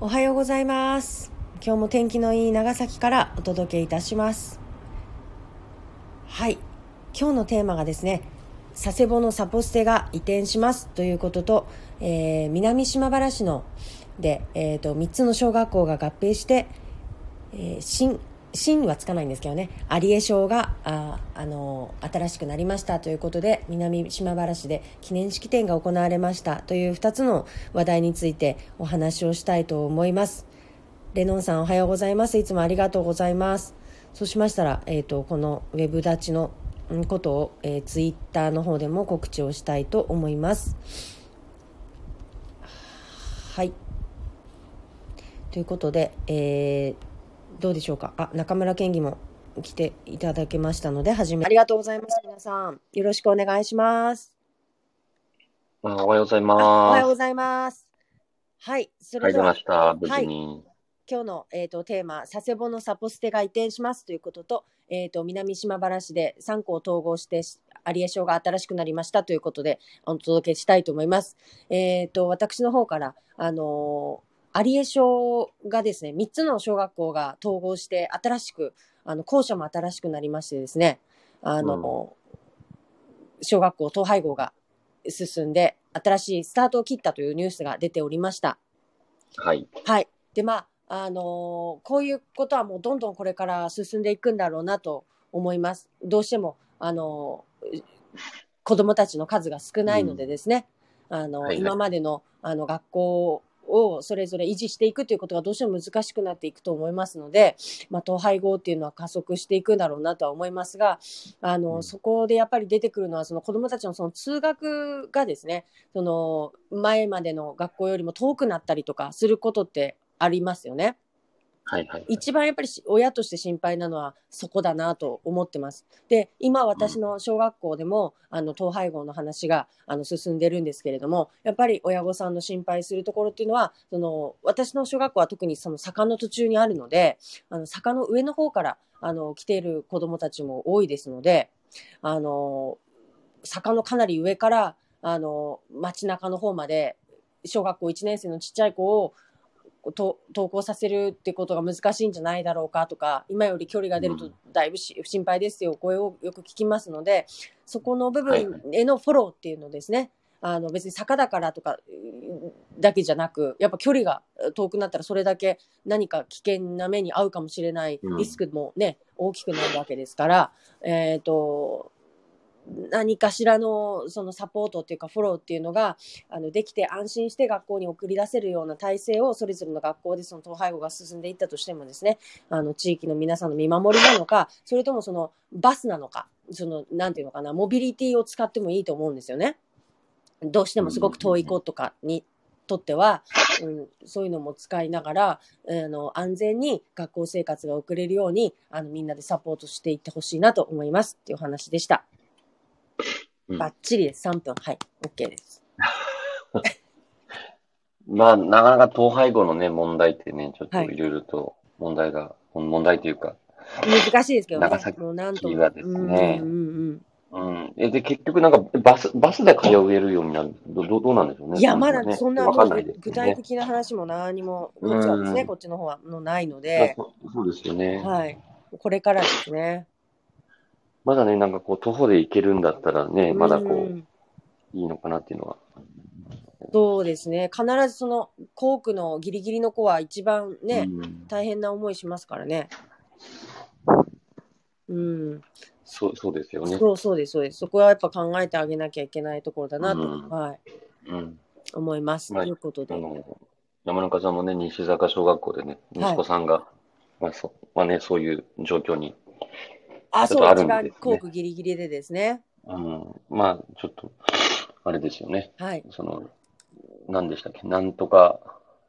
おはようございます。今日も天気のいい長崎からお届けいたします。はい。今日のテーマがですね、佐世保のサポステが移転しますということと、えー南島原市ので、えー、と3つの小学校が合併して、えー新新はつかないんですけどね。有江小があ、あの新しくなりましたということで南島原市で記念式典が行われました。という2つの話題についてお話をしたいと思います。レノンさんおはようございます。いつもありがとうございます。そうしましたら、えー、とこのウェブ立ちのことを、えーツイッターの方でも告知をしたいと思います。はい。ということで、えーどうでしょうか？あ中村県議も来ていただけましたので始めありがとうございます皆さんよろしくお願いしますあおはようございます。はようございますはいそれでは入りました、無事に。今日の、えー、とテーマ「佐世保のサポステが移転します」ということと,、えー、と南島原市で3校統合して有江小が新しくなりましたということでお届けしたいと思います。えー、と私の方から、あのー有江小がですね3つの小学校が統合して新しくあの校舎も新しくなりましてですねあの小学校統廃合が進んで新しいスタートを切ったというニュースが出ておりました。はい。はい。で、まあ、あのーこういうことはもうどんどんこれから進んでいくんだろうなと思います。どうしても、あのー子供たちの数が少ないのでですね、あの、はいはい今までの、あの、学校をそれぞれ維持していくということがどうしても難しくなっていくと思いますので、まあ、統廃合っていうのは加速していくんだろうなとは思いますが、あの、うんそこでやっぱり出てくるのは、その子供たちのその通学がですね、その前までの学校よりも遠くなったりとかすることってありますよね。はいはい。一番やっぱり親として心配なのはそこだなと思ってます。で、今私の小学校でも、あの、統廃合の話が、あの、進んでるんですけれども、やっぱり親御さんの心配するところっていうのは、その、私の小学校は特にその坂の途中にあるので、あの、坂の上の方から、あの、来ている子供たちも多いですので、あの、坂のかなり上から、あの、街中の方まで、小学校1年生のちっちゃい子を、と登校させるってことが難しいんじゃないだろうかとか今より距離が出るとうん。だいぶし、心配ですよ声をよく聞きますのでそこの部はい分へのフォローっていうのですね、あの別に坂だからとかうんだけじゃなくやっぱ距離が遠くなったらそれだけ何か危険な目に遭うかもしれない。うん。リスクもね、大きくなるわけですから、えっ、と何かしらのそのサポートっていうかフォローっていうのがあのできて安心して学校に送り出せるような体制をそれぞれの学校でその統廃合が進んでいったとしてもですねあの地域の皆さんの見守りなのかそれともそのバスなのかそのなんていうのかなモビリティを使ってもいいと思うんですよね。どうしてもすごく遠い子とかにとっては、うん、そういうのも使いながらあの安全に学校生活が送れるようにあのみんなでサポートしていってほしいなと思いますっていうお話でした。うんバッチリです。3分。はい。OK です。まあ、なかなか統廃合のね、問題ってね、ちょっとはいいろいろと問題が、問題というか、難しいですけどね。長崎もうなんとがですねうんうんうんうん。え、で、結局なんか、バス、バスで通えるようになる、ど、どどうなんでしょうね。いや、まだねそんなわかんないです具。体的な話も何も、こっちはですね、うんこっちの方はもうないのまあで、そそうですよね。はい。これからですね。まだね、なんかこう、徒歩で行けるんだったらね、まだこういいのかなっていうのは。そうですね。必ずその、校区のギリギリの子は一番ね、うん大変な思いしますからね。うん。そう、そうですよね。そうそうです、そうです。そこはやっぱ考えてあげなきゃいけないところだなと、うんはい、うん。思います。まあということで。山中さんもね、西坂小学校でね、はい息子さんが、まあそ、まあね、そういう状況に、あ、そう、ちょっとある一番んですね校区ギリギリでですね。うん、まあ、ちょっと、あれですよね。はい。その、何でしたっけ、なんとか、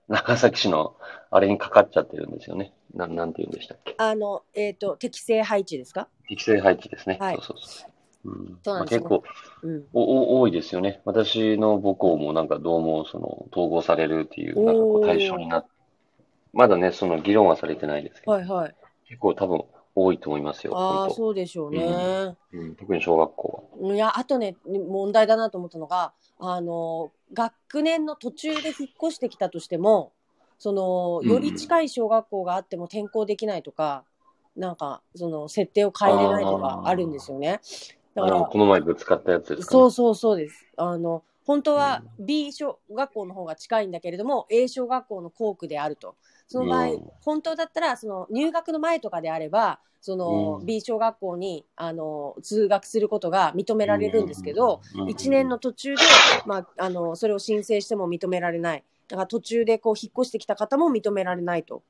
長崎市の、あれにかかっちゃってるんですよね。なん、なんて言うんでしたっけ？あの、えっ、と、適正配置ですか？適正配置ですね。はいそうそうそう。うんそうなんですねまあ、結構うん。おお多いですよね。私の母校もなんかどうもその統合されるっていうなんかこう対象になっまだね、その議論はされてないですけど、はいはい。結構多分多いと思いますよ。ああ、そうでしょうね。うん、特に小学校いや、あとね、問題だなと思ったのが、あの、学年の途中で引っ越してきたとしても、その、より近い小学校があっても転校できないとか、なんか、その、設定を変えれないとかあるんですよね。だから、この前ぶつかったやつですか、ね、そうそうそうです。あの、本当は B 小学校の方が近いんだけれども、A 小学校の校区であると。その場合、うん、本当だったら、その入学の前とかであれば、その B 小学校に、あの通学することが認められるんですけど、1年の途中で、まあ、あのそれを申請しても認められない。だから途中でこう引っ越してきた方も認められないと。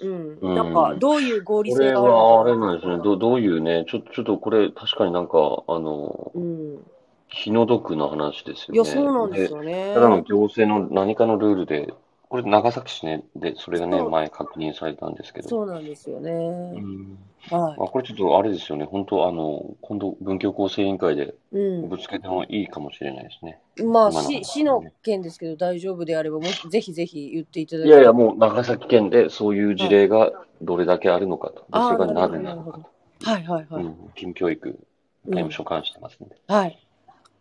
うん。なんか、どういう合理性があるのか。これはあれなんですね。どどういうね、ちょちょっとこれ、確かになんか、あの、うん、気の毒な話ですよね。いや、そうなんですよね。ただの行政の何かのルールで、これ長崎市ね、で、それがね、前確認されたんですけど。そうなんですよね。うん。はい。あ、これちょっとあれですよね、本当あの、今度文教構成委員会でぶつけてもいいかもしれないですね。うん、まあ、市、市の件ですけど大丈夫であれば、もぜひぜひ言っていただいて。いやいや、もう長崎県でそういう事例がどれだけあるのかと。はい、それがなぜなのかと。はいはいはい。うん、金教育、外務所関してますんで。はい。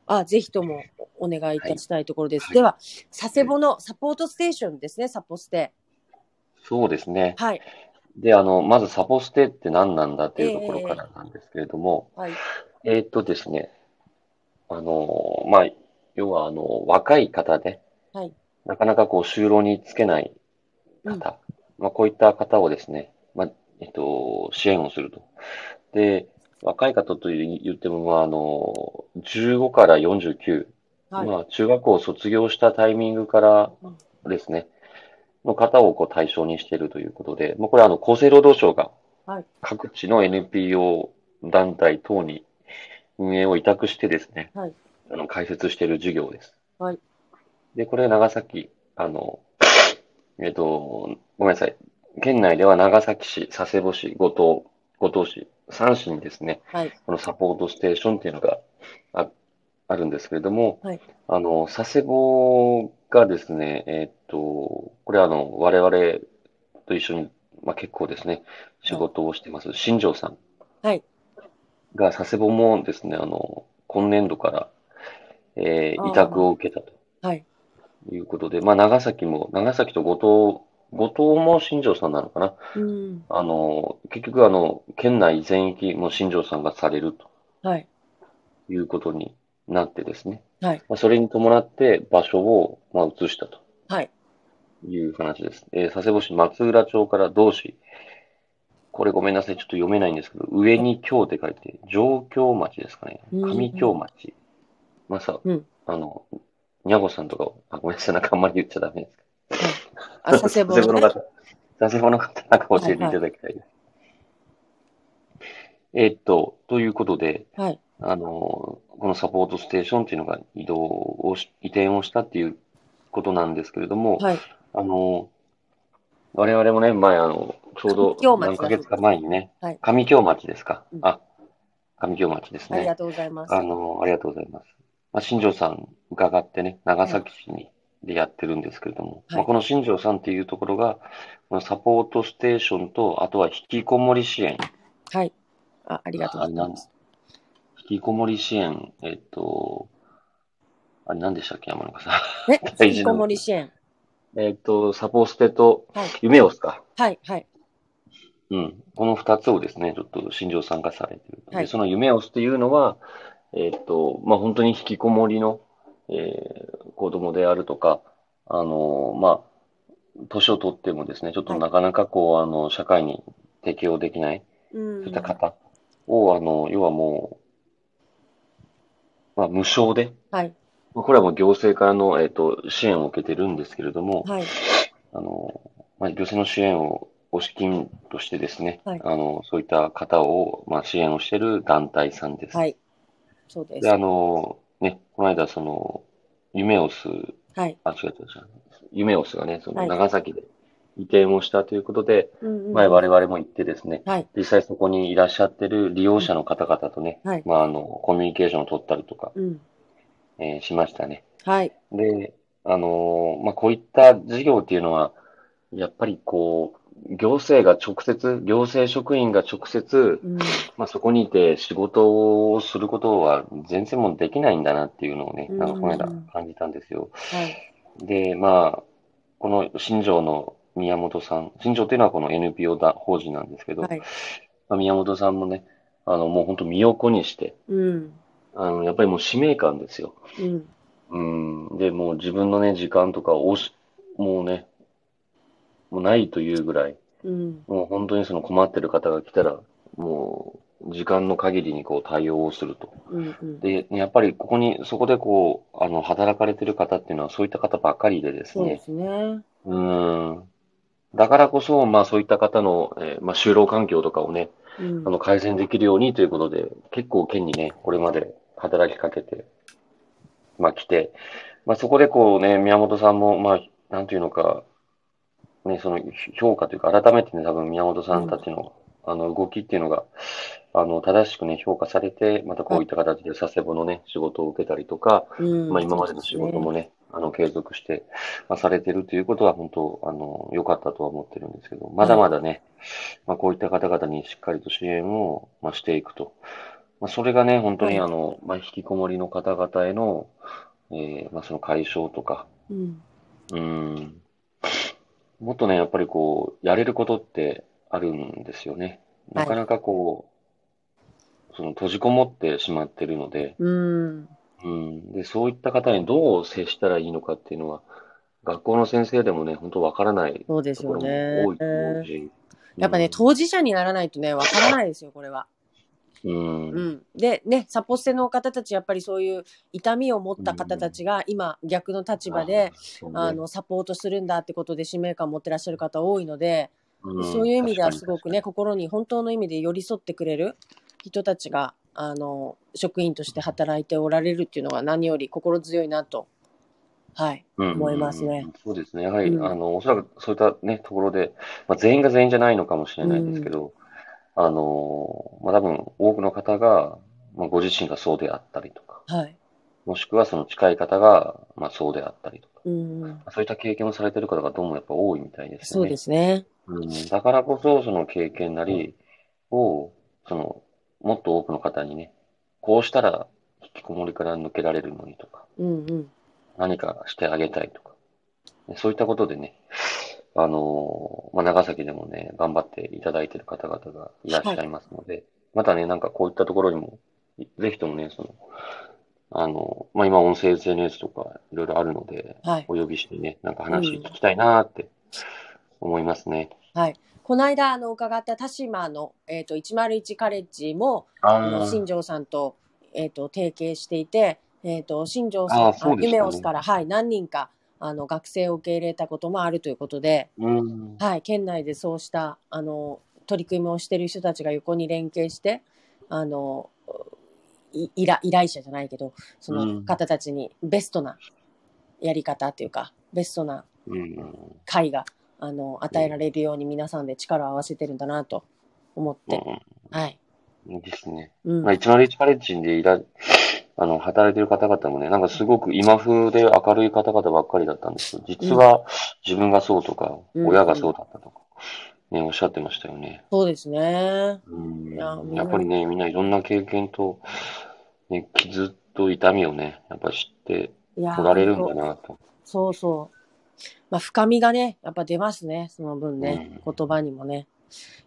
あぜひともお願いいたしたいところです。はい、では、佐世保のサポートステーションですね、サポステ。そうですね。はい。で、あの、まずサポステって何なんだっていうところからなんですけれども、えー、はい、えっとですね、あの、まあ、要は、あの、若い方で、はい、なかなかこう、就労につけない方、うん、まあ、こういった方をですね、まあ、えっと、支援をすると。で、若い方と言っても、まあ、あの、15から49、はい、まあ、中学校を卒業したタイミングからですね、うん、の方をこう対象にしているということで、まあ、これはあの、厚生労働省が各地の NPO 団体等に運営を委託してですね、はい、あの開設している授業です。はい。で、これ長崎、あの、えっ、と、ごめんなさい。県内では長崎市、佐世保市、五島、五島市、3市にですね、はい、このサポートステーションっていうのがああるんですけれども、はい、あの、佐世保がですね、えー、っと、これはあの、我々と一緒に、まあ、結構ですね、仕事をしてます、はい、新庄さん。はい。が、佐世保もですね、あの、今年度から、えー、委託を受けたと。はい。いうことで、まあ、長崎も、長崎と五島後藤も新庄さんなのかな？うん、あの、結局あの、県内全域も新庄さんがされると。はい。いうことになってですね。はい。まあ、それに伴って場所を、まあ、移したと。はい。いう話です。えー、佐世保市松浦町から同市。これごめんなさい。ちょっと読めないんですけど、上に京って書いて、上京町ですかね。上京町。まあさ、うん、あの、にゃごさんとかあ、ごめんなさい。なんかあんまり言っちゃダメですあ、佐世保の、ね、方。佐世保の方、なんか教えていただきたいです。はいはい、えー、っと、ということで、はい、あの、このサポートステーションっていうのが移動をし、移転をしたっていうことなんですけれども、はい、あの、我々もね、前、あの、ちょうど何ヶ月か前にね、はい、上京町ですか？うん、あ、上京町ですね。ありがとうございます。あの、ありがとうございます。まあ、新庄さん伺ってね、長崎市にでやってるんですけれども、はい、まあ、この新庄さんっていうところが、このサポートステーションと、あとは引きこもり支援。はい。あありがとうございます。引きこもり支援、えっと、あれ何でしたっけ、山中さん。え？引きこもり支援。えっと、サポステと、夢をすか？はい、はい。うん。この二つをですね、ちょっと新庄さんがされてる。はい、で、その夢をすっていうのは、えっと、まあ、本当に引きこもりの、えー、子供であるとか、あの、まあ、年を取ってもですね、ちょっとなかなかこう、あの、社会に適応できない、そういった方を、あの、要はもう、まあ、無償で、はい。これはもう行政からの、えっ、ー、と、支援を受けてるんですけれども、はい。あの、まあ、行政の支援を、お資金としてですね、はい、あの、そういった方を、まあ、支援をしている団体さんです。はい。そうです。で、あの、ね、この間、その、夢をす、はい。あ、違う違う違う。夢をすがね、その長崎で移転をしたということで、はい、前我々も行ってですね、はい、実際そこにいらっしゃってる利用者の方々とね、はい、まあ、あの、コミュニケーションを取ったりとか、うん、えー、しましたね。はい。で、あのー、まあ、こういった事業っていうのは、やっぱりこう、行政が直接、行政職員が直接、うん、まあ、そこにいて仕事をすることは全然もうできないんだなっていうのをね、なんかこの間感じたんですよ。はい、で、まあ、この新庄の宮本さん、新庄っていうのはこの NPO だ法人なんですけど、はい。まあ宮本さんもね、あの、もう本当身を粉にして、うん。あの、やっぱりもう使命感ですよ。うん。うん。で、もう自分のね、時間とかをし、もうね、もうないというぐらい、うん。もう本当にその困ってる方が来たら、もう時間の限りにこう対応をすると。うん。うん。で、やっぱりここに、そこでこう、あの、働かれてる方っていうのはそういった方ばっかりでですね、そうですね。うん。だからこそ、まあそういった方の、えーまあ就労環境とかをね、うんあ。の、改善できるようにということで、結構県にね、これまで働きかけて、まあ来て、まあそこでこうね、宮本さんも、まあ、なんていうのか、ね、その評価というか、改めてね、多分宮本さんたちの、あの、動きっていうのが、あの、正しくね、評価されて、またこういった形で佐世保のね、仕事を受けたりとか、うん。まあ今までの仕事もね、あの、継続して、まあ、されてるということは本当、あの、良かったとは思ってるんですけど、まだまだね、まあこういった方々にしっかりと支援を、まあ、していくと。まあそれがね、本当にはい。あの、まあ引きこもりの方々への、えーまあその解消とか、うん。うん、もっとね、やっぱりこう、やれることってあるんですよね。なかなかこう、その閉じこもってしまってるので、うん。うん。で、そういった方にどう接したらいいのかっていうのは、学校の先生でもね、本当わからないそうですところもよね多いと思うし。やっぱね、うん当事者にならないとね、わからないですよ、これは。うん。うん。で、ね、サポステの方たち、やっぱりそういう痛みを持った方たちが、今、逆の立場で、そうねあの、サポートするんだってことで使命感を持ってらっしゃる方多いので、うんそういう意味ではすごくね、確心に本当の意味で寄り添ってくれる人たちが、あの、職員として働いておられるっていうのが何より心強いなと、はい、かに思いますね。うんそうですね。やはり、うんあの、おそらくそういったね、ところで、まあ、全員が全員じゃないのかもしれないんですけど、あの、まあ、多分、多くの方が、まあ、ご自身がそうであったりとか、はい。もしくはその近い方が、まあ、そうであったりとか、うん、そういった経験をされてる方がどうもやっぱ多いみたいですよね。そうですね。うん、だからこそ、その経験なりを、その、もっと多くの方にね、こうしたら引きこもりから抜けられるのにとか、うんうん。何かしてあげたいとか、ねそういったことでね、あのーまあ、長崎でもね、頑張っていただいている方々がいらっしゃいますので、またね、なんかこういったところにも、ぜひともね、その、あの、まあ、今音声 SNS とかいろいろあるので、はい。お呼びしてね、なんか話聞きたいなーって思いますね。はい。この間、あの、伺った田島の、えっ、と、101カレッジも、ああの、新庄さんと、えっ、と、提携していて、えっ、と、新庄さん、ね夢オスから、はい、何人か、あの、学生を受け入れたこともあるということで、うん。はい、県内でそうした、あの、取り組みをしている人たちが横に連携して、あの、い依頼依頼者じゃないけど、そのうん方たちにベストなやり方っていうか、ベストなうん。会が、あの、与えられるように皆さんで力を合わせてるんだなと思って、はい。うん。いいですね。うんまあ、101カレッジでいら、あの、働いてる方々もね、なんかすごく今風で明るい方々ばっかりだったんですけど、実は自分がそうとか、うん親がそうだったとか、ね、おっしゃってましたよね。そうですね。うんいやっぱりね、みんないろんな経験と、ね、傷と痛みをね、やっぱ知っていやこられるんだなと。そうそう。まあ、深みがね、やっぱ出ますね、その分ね、う言葉にもね。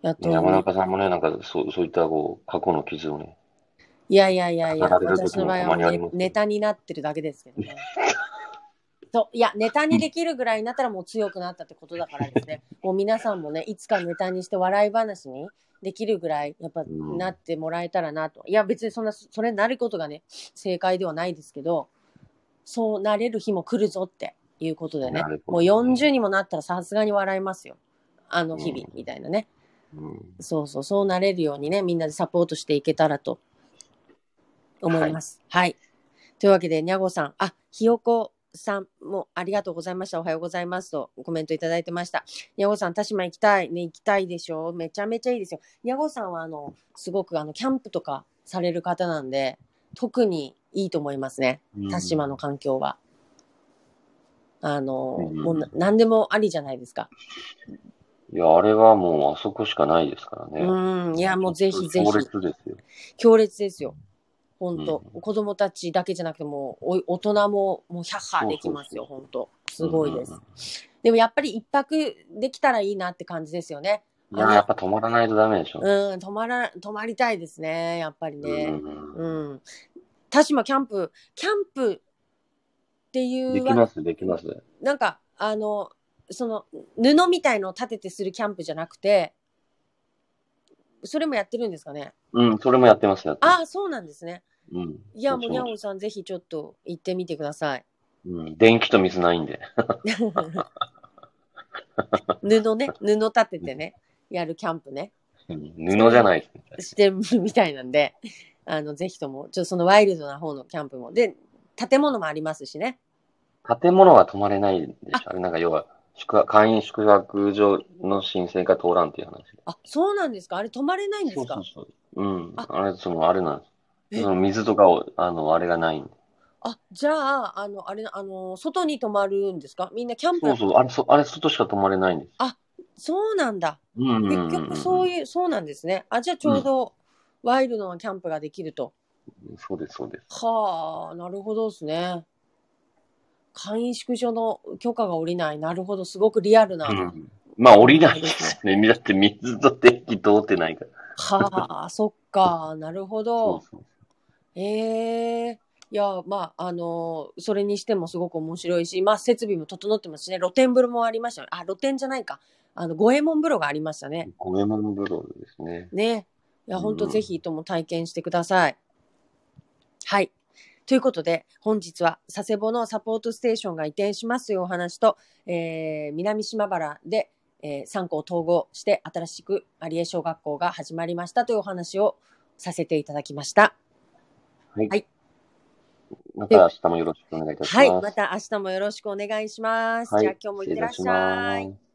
やっと、ね山中さんもね、なんかそう、そういったこう、過去の傷をね、いやいやいやいや、私の場合はネタになってるだけですけどね。そういや、ネタにできるぐらいになったらもう強くなったってことだからですね。もう皆さんもね、いつかネタにして笑い話にできるぐらい、やっぱうんなってもらえたらなと。いや、別にそんな、それになることがね、正解ではないですけど、そうなれる日も来るぞっていうことでねなる。ほもうどね40にもなったらさすがに笑いますよ。あの日々うんみたいなね。うん、そうそう、そうなれるようにね、みんなでサポートしていけたらと思います。はい。というわけで、にゃごさん、あ、ひよこさんもありがとうございました。おはようございますとコメントいただいてました。にゃごさん、田島行きたい。ね、行きたいでしょ？めちゃめちゃいいですよ。にゃごさんは、あの、すごく、あの、キャンプとかされる方なんで、特にいいと思いますね。田島の環境は。あの、うんもうな何でもありじゃないですか。いや、あれはもうあそこしかないですからね。うん、いや、もうぜひぜひ強。烈ですよ。強烈ですよ。本当、うん子供たちだけじゃなくてもうお大人ももう100%できますよ、本当すごいです。うんでもやっぱり一泊できたらいいなって感じですよね。いや、やっぱ止まらないとダメでしょ。うん、泊まら、泊まりたいですね、やっぱりね。うんうん。田島キャンプ、キャンプっていうわできます、できます。なんか、あの、その、布みたいのを立ててするキャンプじゃなくて、それもやってるんですかね？うん、それもやってますよ。ああ、そうなんですね。うん。いや、もう、にゃおさん、ぜひちょっと行ってみてください。うん。電気と水ないんで。布ね、布立ててね、やるキャンプね、うん布じゃない。してるみたいなんで、あの、ぜひとも、ちょっとそのワイルドな方のキャンプも。で、建物もありますしね。建物は泊まれないでしょ。あれなんか要は、宿泊会員宿泊所の申請が通らんっていう話。あ、そうなんですか？あれ泊まれないんですか？そうそうそう。うん。ああれ、その、あれなんです。えその水とかを、あの、あれがないんで。あ、じゃあ、あの、あれ、あの、外に泊まるんですか？みんなキャンプそうそう。あれ、そあれ、外しか泊まれないんです。そうなんだ。うんうんうんうん。結局そういう、そうなんですね。あ、じゃあちょうどワイルドなキャンプができると。そうです、そうです。はあ、なるほどですね。簡易宿所の許可が下りない。なるほど、すごくリアルな。うん。まあ、降りないですね。だって水と電気通ってないから。はあ、そっか、なるほそうど。そう。ええいや、まあ、あのそれにしてもすごく面白いし、まあ、設備も整ってますしね、露天風呂もありましたよ。あ、露天じゃないか。あの、五右衛門風呂がありましたね。五右衛門風呂ですね。ね。いや、うん本当ぜひとも体験してください。はい。ということで、本日は佐世保のサポートステーションが移転しますというお話と、えー南島原で、えー3校統合して新しく有江小学校が始まりましたというお話をさせていただきました。はい。はいまた明日もよろしくお願いいたします。はい。また明日もよろしくお願いします。はいじゃあ今日もいってらっしゃい